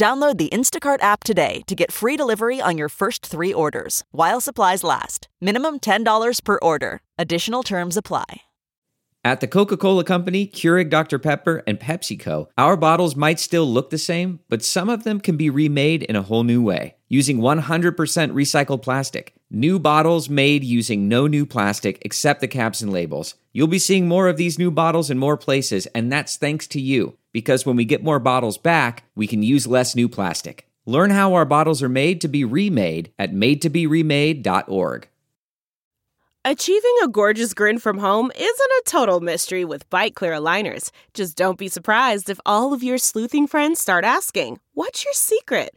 Download the Instacart app today to get free delivery on your first three orders while supplies last. Minimum $10 per order. Additional terms apply. At the Coca Cola Company, Keurig Dr. Pepper, and PepsiCo, our bottles might still look the same, but some of them can be remade in a whole new way using 100% recycled plastic. New bottles made using no new plastic except the caps and labels. You'll be seeing more of these new bottles in more places, and that's thanks to you because when we get more bottles back, we can use less new plastic. Learn how our bottles are made to be remade at madetoberemade.org. Achieving a gorgeous grin from home isn't a total mystery with Byte Clear aligners. Just don't be surprised if all of your sleuthing friends start asking, What's your secret?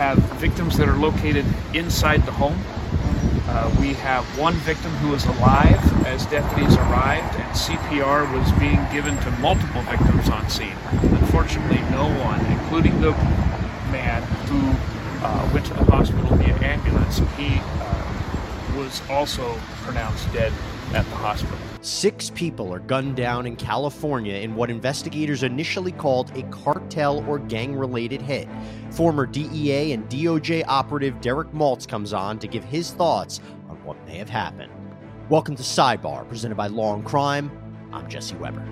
have victims that are located inside the home. Uh, we have one victim who is alive as deputies arrived, and CPR was being given to multiple victims on scene. Unfortunately, no one, including the man who uh, went to the hospital via ambulance, he uh, was also pronounced dead at the hospital. Six people are gunned down in California in what investigators initially called a cartel or gang related hit. Former DEA and DOJ operative Derek Maltz comes on to give his thoughts on what may have happened. Welcome to Sidebar, presented by and Crime. I'm Jesse Weber.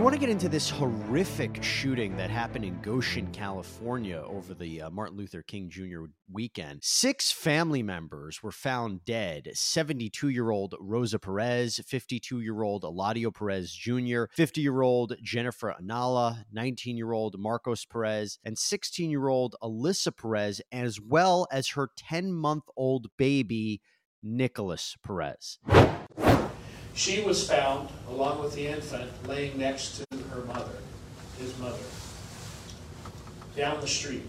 Want to get into this horrific shooting that happened in Goshen, California over the uh, Martin Luther King Jr. weekend. Six family members were found dead 72 year old Rosa Perez, 52 year old Eladio Perez Jr., 50 year old Jennifer Analla, 19 year old Marcos Perez, and 16 year old Alyssa Perez, as well as her 10 month old baby, Nicholas Perez. She was found, along with the infant, laying next to her mother, his mother, down the street.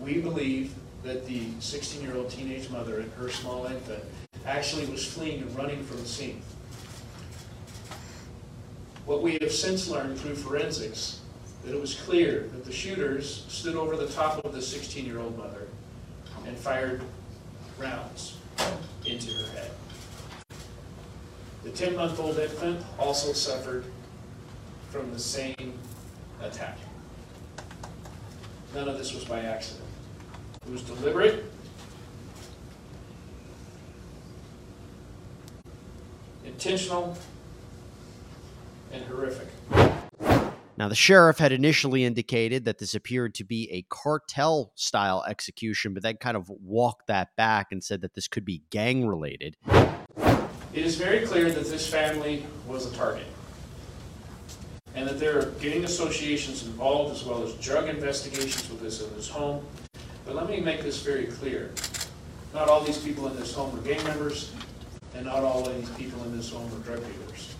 We believe that the 16 year old teenage mother and her small infant actually was fleeing and running from the scene. What we have since learned through forensics that it was clear that the shooters stood over the top of the 16 year old mother and fired rounds into her head. The 10 month old infant also suffered from the same attack. None of this was by accident. It was deliberate. Intentional and horrific. Now, the sheriff had initially indicated that this appeared to be a cartel style execution, but then kind of walked that back and said that this could be gang related. It is very clear that this family was a target and that there are gang associations involved as well as drug investigations with this in this home. But let me make this very clear. Not all these people in this home are gang members, and not all these people in this home are drug dealers.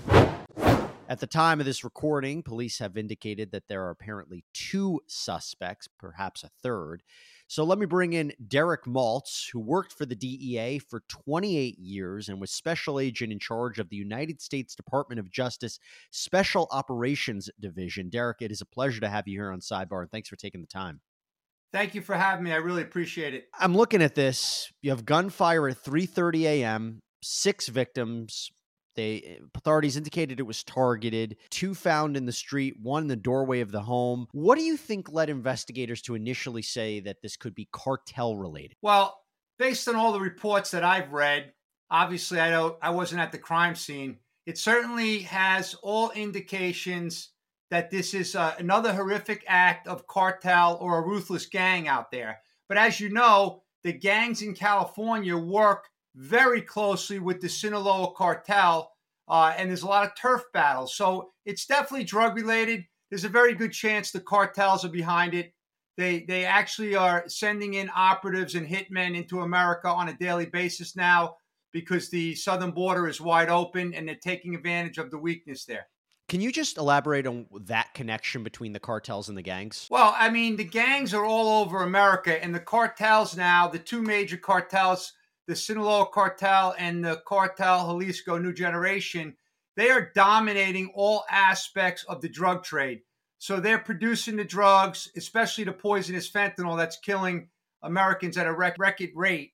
At the time of this recording, police have indicated that there are apparently two suspects, perhaps a third. So let me bring in Derek Maltz, who worked for the DEA for 28 years and was special agent in charge of the United States Department of Justice Special Operations Division. Derek, it is a pleasure to have you here on Sidebar, and thanks for taking the time. Thank you for having me. I really appreciate it. I'm looking at this. You have gunfire at 3:30 a.m., six victims, they authorities indicated it was targeted. Two found in the street, one in the doorway of the home. What do you think led investigators to initially say that this could be cartel related? Well, based on all the reports that I've read, obviously I don't I wasn't at the crime scene. It certainly has all indications that this is uh, another horrific act of cartel or a ruthless gang out there. But as you know, the gangs in California work very closely with the Sinaloa cartel, uh, and there's a lot of turf battles. So it's definitely drug related. There's a very good chance the cartels are behind it. They they actually are sending in operatives and hitmen into America on a daily basis now because the southern border is wide open and they're taking advantage of the weakness there. Can you just elaborate on that connection between the cartels and the gangs? Well, I mean, the gangs are all over America, and the cartels now, the two major cartels, the Sinaloa cartel and the cartel Jalisco New Generation, they are dominating all aspects of the drug trade. So they're producing the drugs, especially the poisonous fentanyl that's killing Americans at a record rate.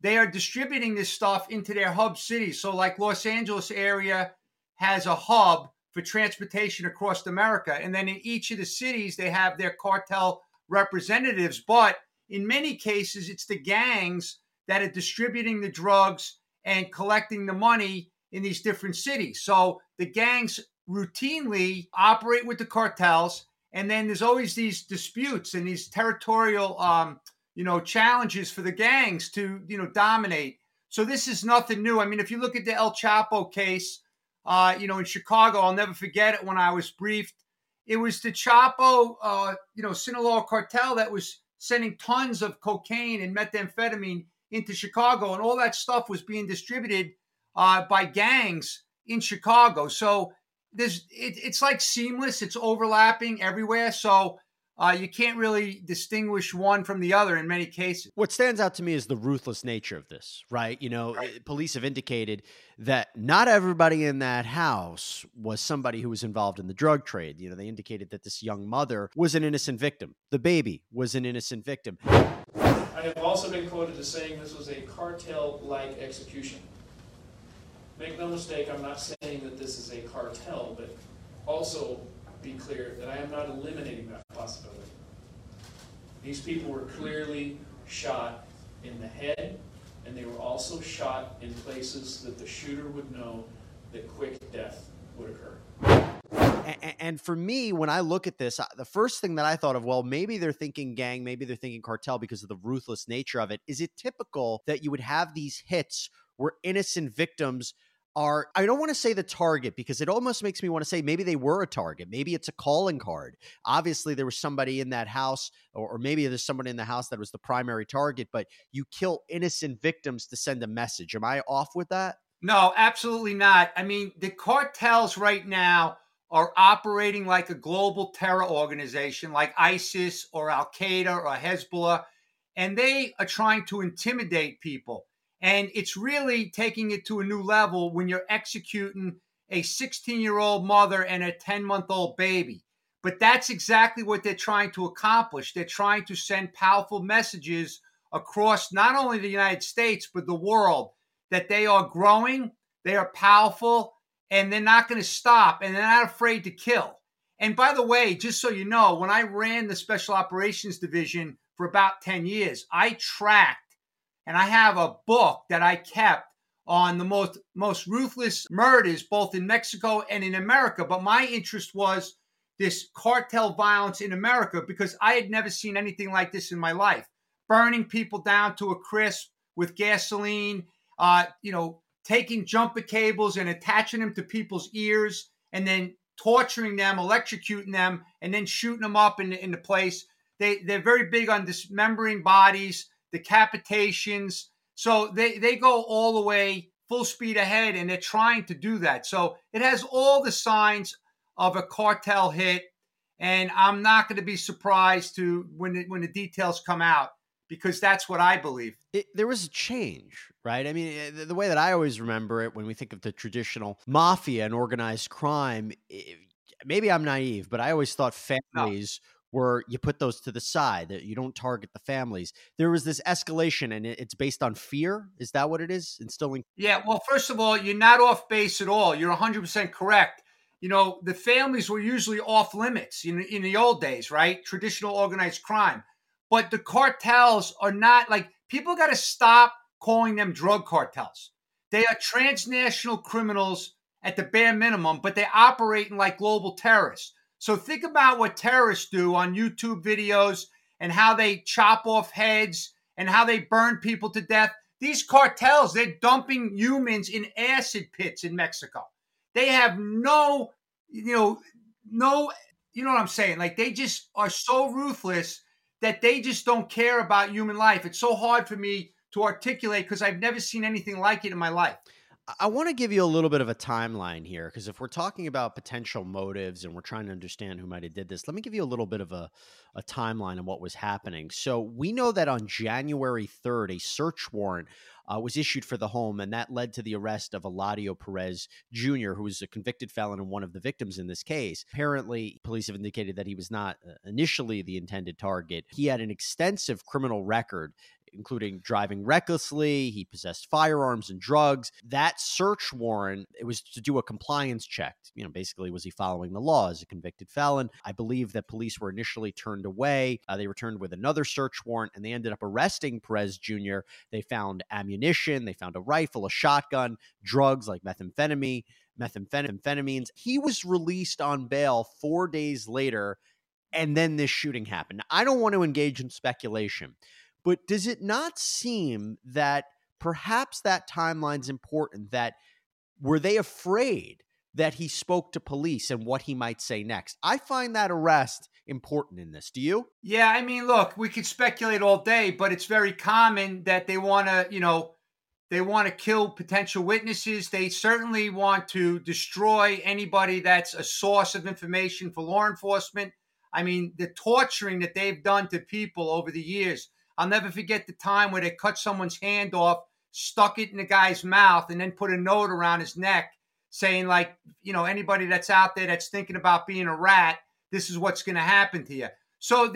They are distributing this stuff into their hub cities. So, like Los Angeles area has a hub for transportation across America. And then in each of the cities, they have their cartel representatives. But in many cases, it's the gangs that are distributing the drugs and collecting the money in these different cities. So the gangs routinely operate with the cartels. And then there's always these disputes and these territorial, um, you know, challenges for the gangs to, you know, dominate. So this is nothing new. I mean, if you look at the El Chapo case, uh, you know, in Chicago. I'll never forget it when I was briefed. It was the Chapo, uh, you know, Sinaloa cartel that was sending tons of cocaine and methamphetamine into Chicago, and all that stuff was being distributed uh, by gangs in Chicago. So there's, it, it's like seamless. It's overlapping everywhere. So uh, you can't really distinguish one from the other in many cases. What stands out to me is the ruthless nature of this, right? You know, right. Police have indicated that not everybody in that house was somebody who was involved in the drug trade. You know, they indicated that this young mother was an innocent victim, the baby was an innocent victim. I have also been quoted as saying this was a cartel like execution. Make no mistake, I'm not saying that this is a cartel, but also be clear that I am not eliminating that possibility. These people were clearly shot in the head, and they were also shot in places that the shooter would know that quick death would occur. And for me, when I look at this, uh, the first thing that I thought of, well, maybe they're thinking gang, maybe they're thinking cartel because of the ruthless nature of it. Is it typical that you would have these hits where innocent victims are I don't want to say the target because it almost makes me want to say maybe they were a target. Maybe it's a calling card. Obviously, there was somebody in that house, or, or, maybe there's somebody in the house that was the primary target, but you kill innocent victims to send a message. Am I off with that? No, absolutely not. I mean, the cartels right now are operating like a global terror organization like ISIS or Al Qaeda or Hezbollah, and they are trying to intimidate people. And it's really taking it to a new level when you're executing a 16 year old mother and a 10 month old baby. But that's exactly what they're trying to accomplish. They're trying to send powerful messages across not only the United States, but the world that they are growing, they are powerful, and they're not going to stop, and they're not afraid to kill. And by the way, just so you know, when I ran the Special Operations Division for about 10 years, I tracked and I have a book that I kept on the most most ruthless murders both in Mexico and in America. But my interest was this cartel violence in America because I had never seen anything like this in my life. Burning people down to a crisp with gasoline, uh, you know, taking jumper cables and attaching them to people's ears and then torturing them, electrocuting them, and then shooting them up in, in the place. They, they're very big on dismembering bodies decapitations. So they, they go all the way full speed ahead and they're trying to do that. So it has all the signs of a cartel hit. And I'm not going to be surprised to when when the details come out because that's what I believe. It, there was a change, right? I mean, eh, the, the, way that I always remember it when we think of the traditional mafia and organized crime, it, maybe I'm naive, but I always thought families no where you put those to the side that you don't target the families. There was this escalation and it's based on fear? Is that what it is instilling yeah well first of all you're not off base at all. You're 100% correct. You know the families were usually off limits in, in the old days right? Traditional organized crime but the cartels are not like people got to stop calling them drug cartels they are transnational criminals at the bare minimum but they operate like global terrorists So think about what terrorists do on YouTube videos and how they chop off heads and how they burn people to death. These cartels, they're dumping humans in acid pits in Mexico. They have no, you know, no, you know what I'm saying? Like they just are so ruthless that they just don't care about human life. It's so hard for me to articulate because I've never seen anything like it in my life. I want to give you a little bit of a timeline here because if we're talking about potential motives and we're trying to understand who might have did this, let me give you a little bit of a, a timeline of what was happening. So we know that on January 3rd, a search warrant uh, was issued for the home, and that led to the arrest of Eladio Perez Jr., who was a convicted felon and one of the victims in this case. Apparently, police have indicated that he was not uh, initially the intended target. He had an extensive criminal record including driving recklessly. He possessed firearms and drugs. That search warrant, it was to do a compliance check. You know, basically, was he following the law as a convicted felon? I believe that police were initially turned away. Uh, they returned with another search warrant and they ended up arresting Perez Jr. They found ammunition, they found a rifle, a shotgun, drugs like methamphetamine. Methamphetamines. He was released on bail four days later, and then this shooting happened. I don't want to engage in speculation, but does it not seem that perhaps that timeline's important? That were they afraid that he spoke to police and what he might say next? I find that arrest important in this. Do you? Yeah, I mean, look, we could speculate all day, but it's very common that they want to, you know, they want to kill potential witnesses. They certainly want to destroy anybody that's a source of information for law enforcement. I mean, the torturing that they've done to people over the years I'll never forget the time where they cut someone's hand off, stuck it in the guy's mouth, and then put a note around his neck saying, like, you know, anybody that's out there that's thinking about being a rat, this is what's going to happen to you. So,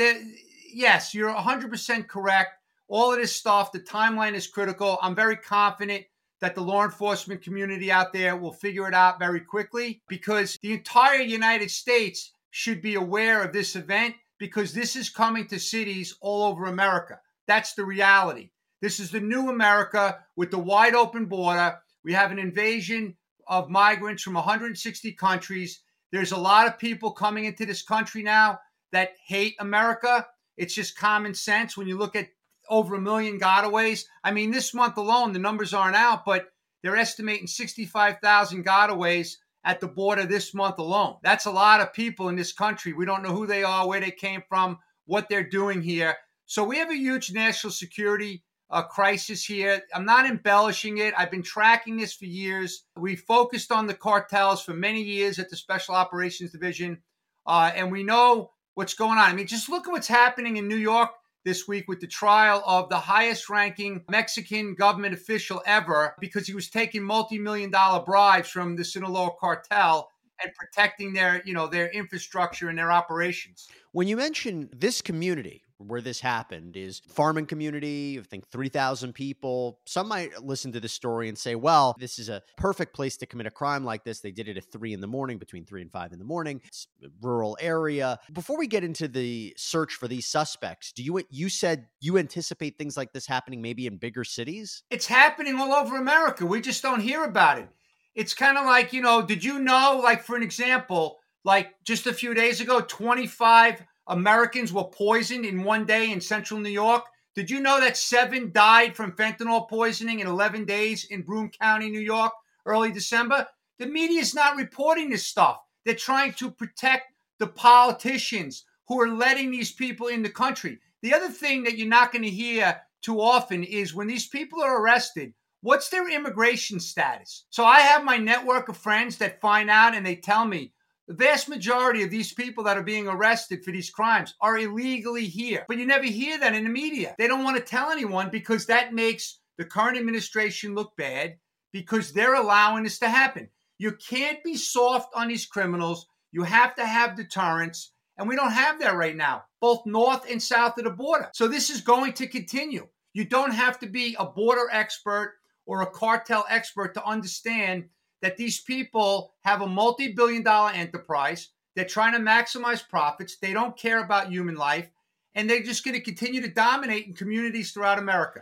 yes, you're 100% correct. All of this stuff, the timeline is critical. I'm very confident that the law enforcement community out there will figure it out very quickly because the entire United States should be aware of this event because this is coming to cities all over America. That's the reality. This is the new America with the wide open border. We have an invasion of migrants from 160 countries. There's a lot of people coming into this country now that hate America. It's just common sense when you look at over a million gotaways. I mean, this month alone, the numbers aren't out, but they're estimating 65,000 gotaways at the border this month alone. That's a lot of people in this country. We don't know who they are, where they came from, what they're doing here. So we have a huge national security uh, crisis here. I'm not embellishing it. I've been tracking this for years. We focused on the cartels for many years at the Special Operations Division, uh, and we know what's going on. I mean, just look at what's happening in New York this week with the trial of the highest ranking Mexican government official ever because he was taking multi-million dollar bribes from the Sinaloa cartel and protecting their, you know, their infrastructure and their operations. When you mention this community, where this happened is farming community. I think 3,000 people. Some might listen to this story and say, well, this is a perfect place to commit a crime like this. They did it at three in the morning, between three and five in the morning. It's rural area. Before we get into the search for these suspects, do you, you said you anticipate things like this happening maybe in bigger cities? It's happening all over America. We just don't hear about it. It's kind of like, you know, did you know, like, for an example, like just a few days ago, 25 Americans were poisoned in one day in central New York. Did you know that seven died from fentanyl poisoning in 11 days in Broome County, New York, early December? The media is not reporting this stuff. They're trying to protect the politicians who are letting these people in the country. The other thing that you're not going to hear too often is when these people are arrested, what's their immigration status? So I have my network of friends that find out and they tell me the vast majority of these people that are being arrested for these crimes are illegally here. But you never hear that in the media. They don't want to tell anyone because that makes the current administration look bad because they're allowing this to happen. You can't be soft on these criminals. You have to have deterrence. And we don't have that right now, both north and south of the border. So this is going to continue. You don't have to be a border expert or a cartel expert to understand that these people have a multi billion dollar enterprise. They're trying to maximize profits. They don't care about human life. And they're just going to continue to dominate in communities throughout America.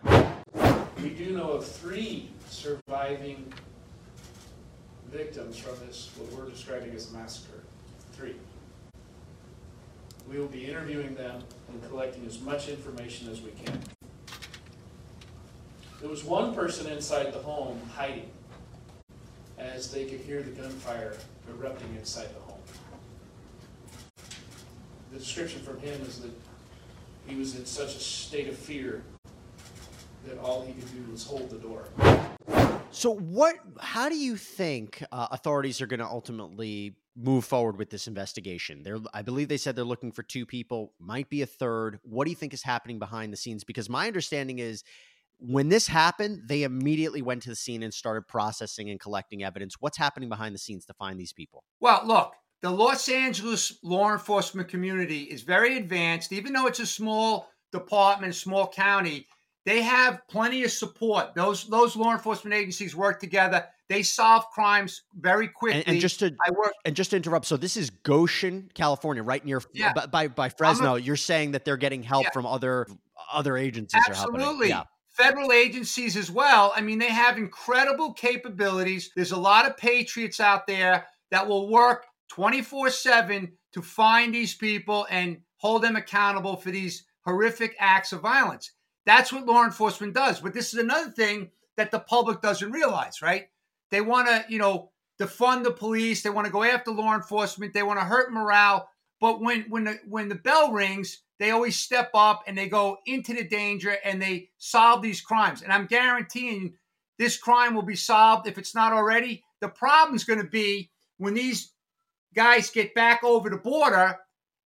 We do know of three surviving victims from this, what we're describing as a massacre. Three. We will be interviewing them and collecting as much information as we can. There was one person inside the home hiding as they could hear the gunfire erupting inside the home. The description from him is that he was in such a state of fear that all he could do was hold the door. So, what? How do you think uh, authorities are going to ultimately move forward with this investigation? They're, I believe they said they're looking for two people, might be a third. What do you think is happening behind the scenes? Because my understanding is when this happened, they immediately went to the scene and started processing and collecting evidence. What's happening behind the scenes to find these people? Well, look, the Los Angeles law enforcement community is very advanced, even though it's a small department, small county. They have plenty of support. Those those law enforcement agencies work together. They solve crimes very quickly. And, and just to I work and just to interrupt, so this is Goshen, California, right near yeah. by by Fresno. A, You're saying that they're getting help yeah. from other other agencies. Absolutely. Yeah federal agencies as well. I mean, they have incredible capabilities. There's a lot of patriots out there that will work 24 7 to find these people and hold them accountable for these horrific acts of violence. That's what law enforcement does. But this is another thing that the public doesn't realize, right? They want to, you know, defund the police. They want to go after law enforcement. They want to hurt morale. But when when the when the bell rings, they always step up and they go into the danger and they solve these crimes. And I'm guaranteeing this crime will be solved if it's not already. The problem's going to be when these guys get back over the border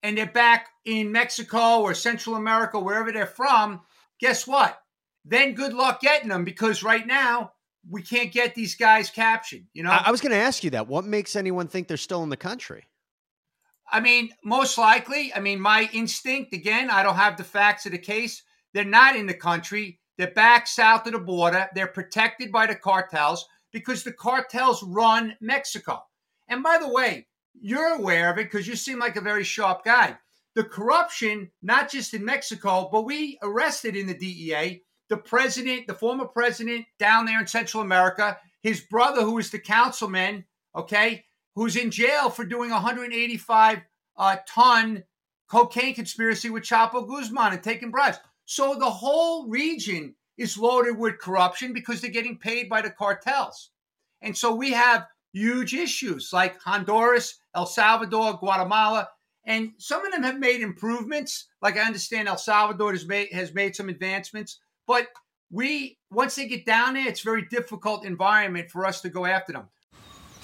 and they're back in Mexico or Central America, wherever they're from. Guess what? Then good luck getting them because right now we can't get these guys captured. You know, I, was going to ask you that. What makes anyone think they're still in the country? I mean, most likely. I mean, my instinct, again, I don't have the facts of the case. They're not in the country. They're back south of the border. They're protected by the cartels because the cartels run Mexico. And by the way, you're aware of it because you seem like a very sharp guy. The corruption, not just in Mexico, but we arrested in the DEA the president, the former president down there in Central America, his brother, who was the councilman, okay, who's in jail for doing 185 uh, ton cocaine conspiracy with Chapo Guzman and taking bribes. So the whole region is loaded with corruption because they're getting paid by the cartels. And so we have huge issues like Honduras, El Salvador, Guatemala, and some of them have made improvements. Like I understand El Salvador has made has made some advancements, but we once they get down there, it's very difficult environment for us to go after them.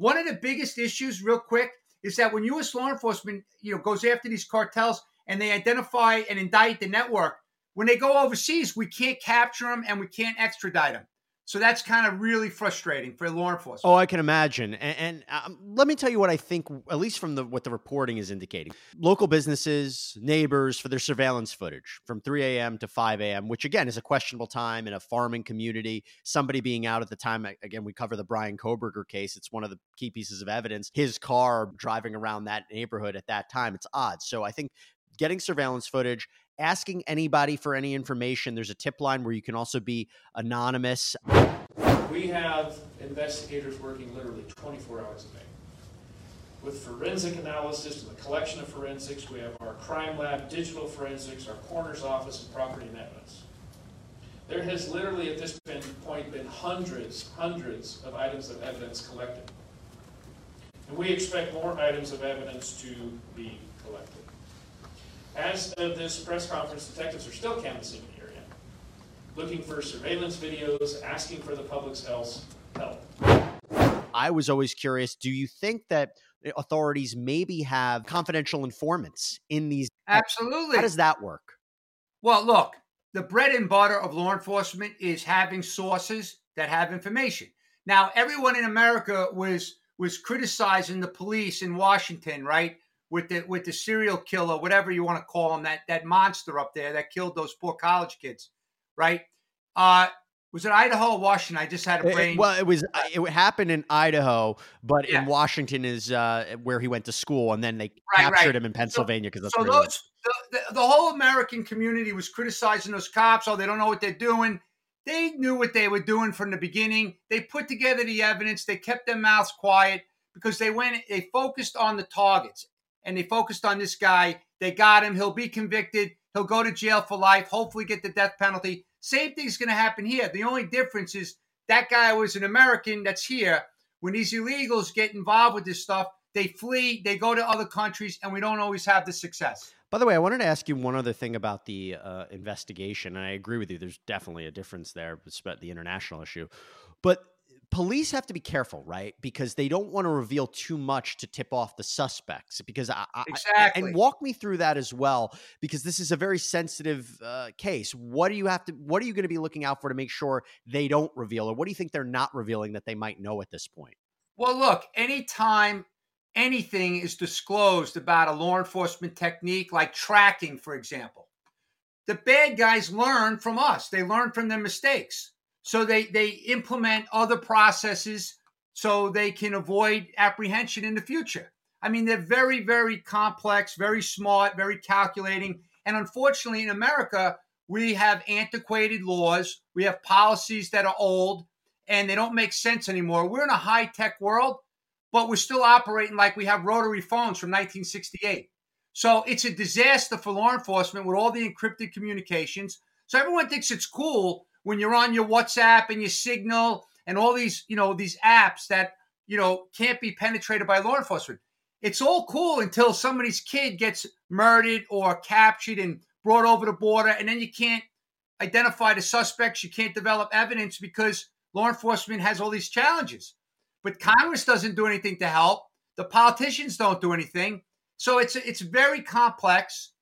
One of the biggest issues, real quick, is that when U.S. law enforcement, you know, goes after these cartels and they identify and indict the network, when they go overseas, we can't capture them and we can't extradite them. So that's kind of really frustrating for law enforcement. Oh, I can imagine. And, and um, let me tell you what I think, at least from the what the reporting is indicating. Local businesses, neighbors for their surveillance footage from 3 a.m. to 5 a.m., which again is a questionable time in a farming community. Somebody being out at the time. Again, we cover the Brian Kohberger case. It's one of the key pieces of evidence. His car driving around that neighborhood at that time. It's odd. So I think getting surveillance footage, asking anybody for any information. There's a tip line where you can also be anonymous. We have investigators working literally 24 hours a day. With forensic analysis and the collection of forensics, we have our crime lab, digital forensics, our coroner's office, and property and evidence. There has literally at this point been hundreds, hundreds of items of evidence collected. And we expect more items of evidence to be collected. As of this press conference, detectives are still canvassing the area, looking for surveillance videos, asking for the public's help. I was always curious do you think that authorities maybe have confidential informants in these? Absolutely. How does that work? Well, look, the bread and butter of law enforcement is having sources that have information. Now, everyone in America was was criticizing the police in Washington, right? With the with the serial killer, whatever you want to call him, that that monster up there that killed those poor college kids, right? Uh, was it Idaho or Washington? I just had a brain. It, well, it was. It happened in Idaho, but yeah. in Washington is uh, where he went to school, and then they right, captured right. him in Pennsylvania because so, so those the, the, the, whole American community was criticizing those cops. Oh, they don't know what they're doing. They knew what they were doing from the beginning. They put together the evidence. They kept their mouths quiet because they went. They focused on the targets, and they focused on this guy. They got him. He'll be convicted. He'll go to jail for life. Hopefully, get the death penalty. Same thing's going to happen here. The only difference is that guy was an American that's here. When these illegals get involved with this stuff, they flee, they go to other countries, and we don't always have the success. By the way, I wanted to ask you one other thing about the uh, investigation, and I agree with you. There's definitely a difference there, about the international issue. But police have to be careful, right? Because they don't want to reveal too much to tip off the suspects. Because I, exactly, I, and walk me through that as well, because this is a very sensitive uh, case. What do you have to? What are you going to be looking out for to make sure they don't reveal, or what do you think they're not revealing that they might know at this point? Well, look, anytime anything is disclosed about a law enforcement technique like tracking, for example, the bad guys learn from us. They learn from their mistakes. So they they implement other processes so they can avoid apprehension in the future. I mean, they're very, very complex, very smart, very calculating. And unfortunately, in America, we have antiquated laws, we have policies that are old, and they don't make sense anymore. We're in a high tech world, but we're still operating like we have rotary phones from 1968. So it's a disaster for law enforcement with all the encrypted communications. So everyone thinks it's cool when you're on your WhatsApp and your Signal and all these, you know, these apps that, you know, can't be penetrated by law enforcement. It's all cool until somebody's kid gets murdered or captured and brought over the border, and then you can't identify the suspects. You can't develop evidence because law enforcement has all these challenges. But Congress doesn't do anything to help. The politicians don't do anything. So it's it's very complex,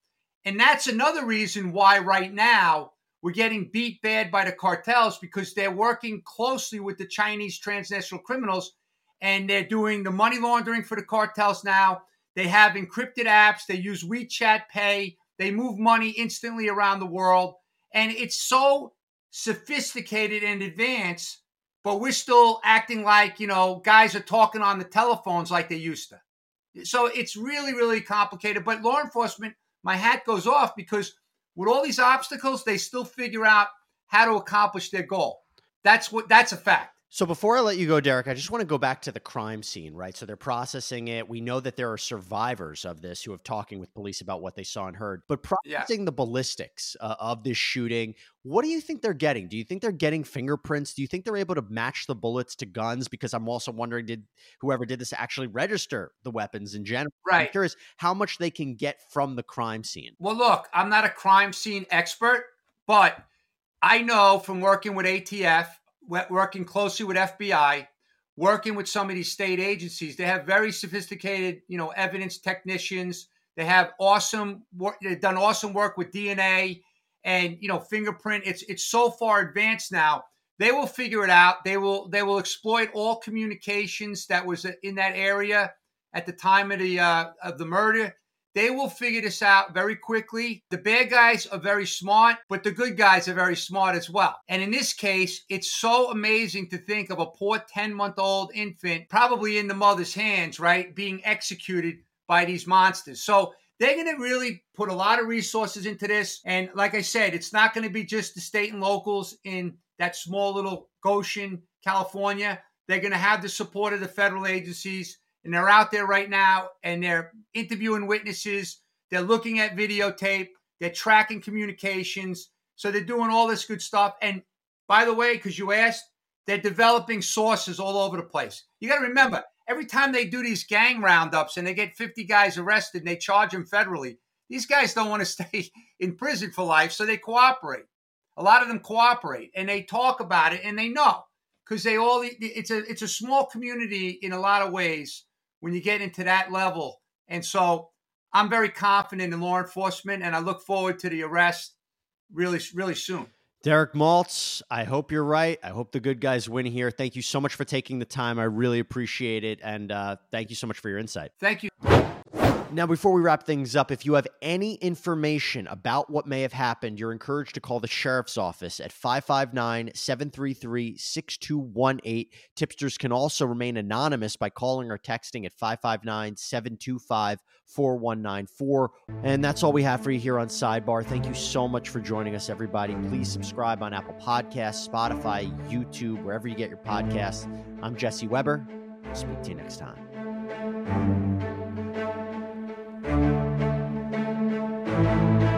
and that's another reason why right now we're getting beat bad by the cartels because they're working closely with the Chinese transnational criminals and they're doing the money laundering for the cartels now. They have encrypted apps, they use WeChat Pay, they move money instantly around the world. And it's so sophisticated and advanced, but we're still acting like, you know, guys are talking on the telephones like they used to. So it's really, really complicated. But law enforcement, my hat goes off because with all these obstacles, they still figure out how to accomplish their goal. That's what that's a fact. So before I let you go, Derek, I just want to go back to the crime scene, right? So they're processing it. We know that there are survivors of this who have talking with police about what they saw and heard. But processing yeah. the ballistics uh, of this shooting, what do you think they're getting? Do you think they're getting fingerprints? Do you think they're able to match the bullets to guns? Because I'm also wondering, did whoever did this actually register the weapons in general? Right. I'm curious how much they can get from the crime scene. Well, look, I'm not a crime scene expert, but I know from working with ATF working closely with FBI, working with some of these state agencies. They have very sophisticated, you know, evidence technicians. They have awesome work. They've done awesome work with DNA and you know fingerprint. It's it's so far advanced now. They will figure it out. They will they will exploit all communications that was in that area at the time of the uh, of the murder. They will figure this out very quickly. The bad guys are very smart, but the good guys are very smart as well. And in this case, it's so amazing to think of a poor 10 month old infant, probably in the mother's hands, right, being executed by these monsters. So they're going to really put a lot of resources into this. And like I said, it's not going to be just the state and locals in that small little Goshen, California. They're going to have the support of the federal agencies. And they're out there right now and they're interviewing witnesses. They're looking at videotape. They're tracking communications. So they're doing all this good stuff. And by the way, because you asked, they're developing sources all over the place. You got to remember, every time they do these gang roundups and they get 50 guys arrested and they charge them federally, these guys don't want to stay in prison for life, so they cooperate. A lot of them cooperate and they talk about it and they know because they all it's a it's a small community in a lot of ways when you get into that level. And so I'm very confident in law enforcement and I look forward to the arrest really really soon. Derek Maltz, I hope you're right. I hope the good guys win here. Thank you so much for taking the time. I really appreciate it. And uh, thank you so much for your insight. Thank you. Now, before we wrap things up, if you have any information about what may have happened, you're encouraged to call the sheriff's office at 559 733 6218. Tipsters can also remain anonymous by calling or texting at 559 725 4194. And that's all we have for you here on Sidebar. Thank you so much for joining us, everybody. Please subscribe on Apple Podcasts, Spotify, YouTube, wherever you get your podcasts. I'm Jesse Weber. I'll speak to you next time. Thank you.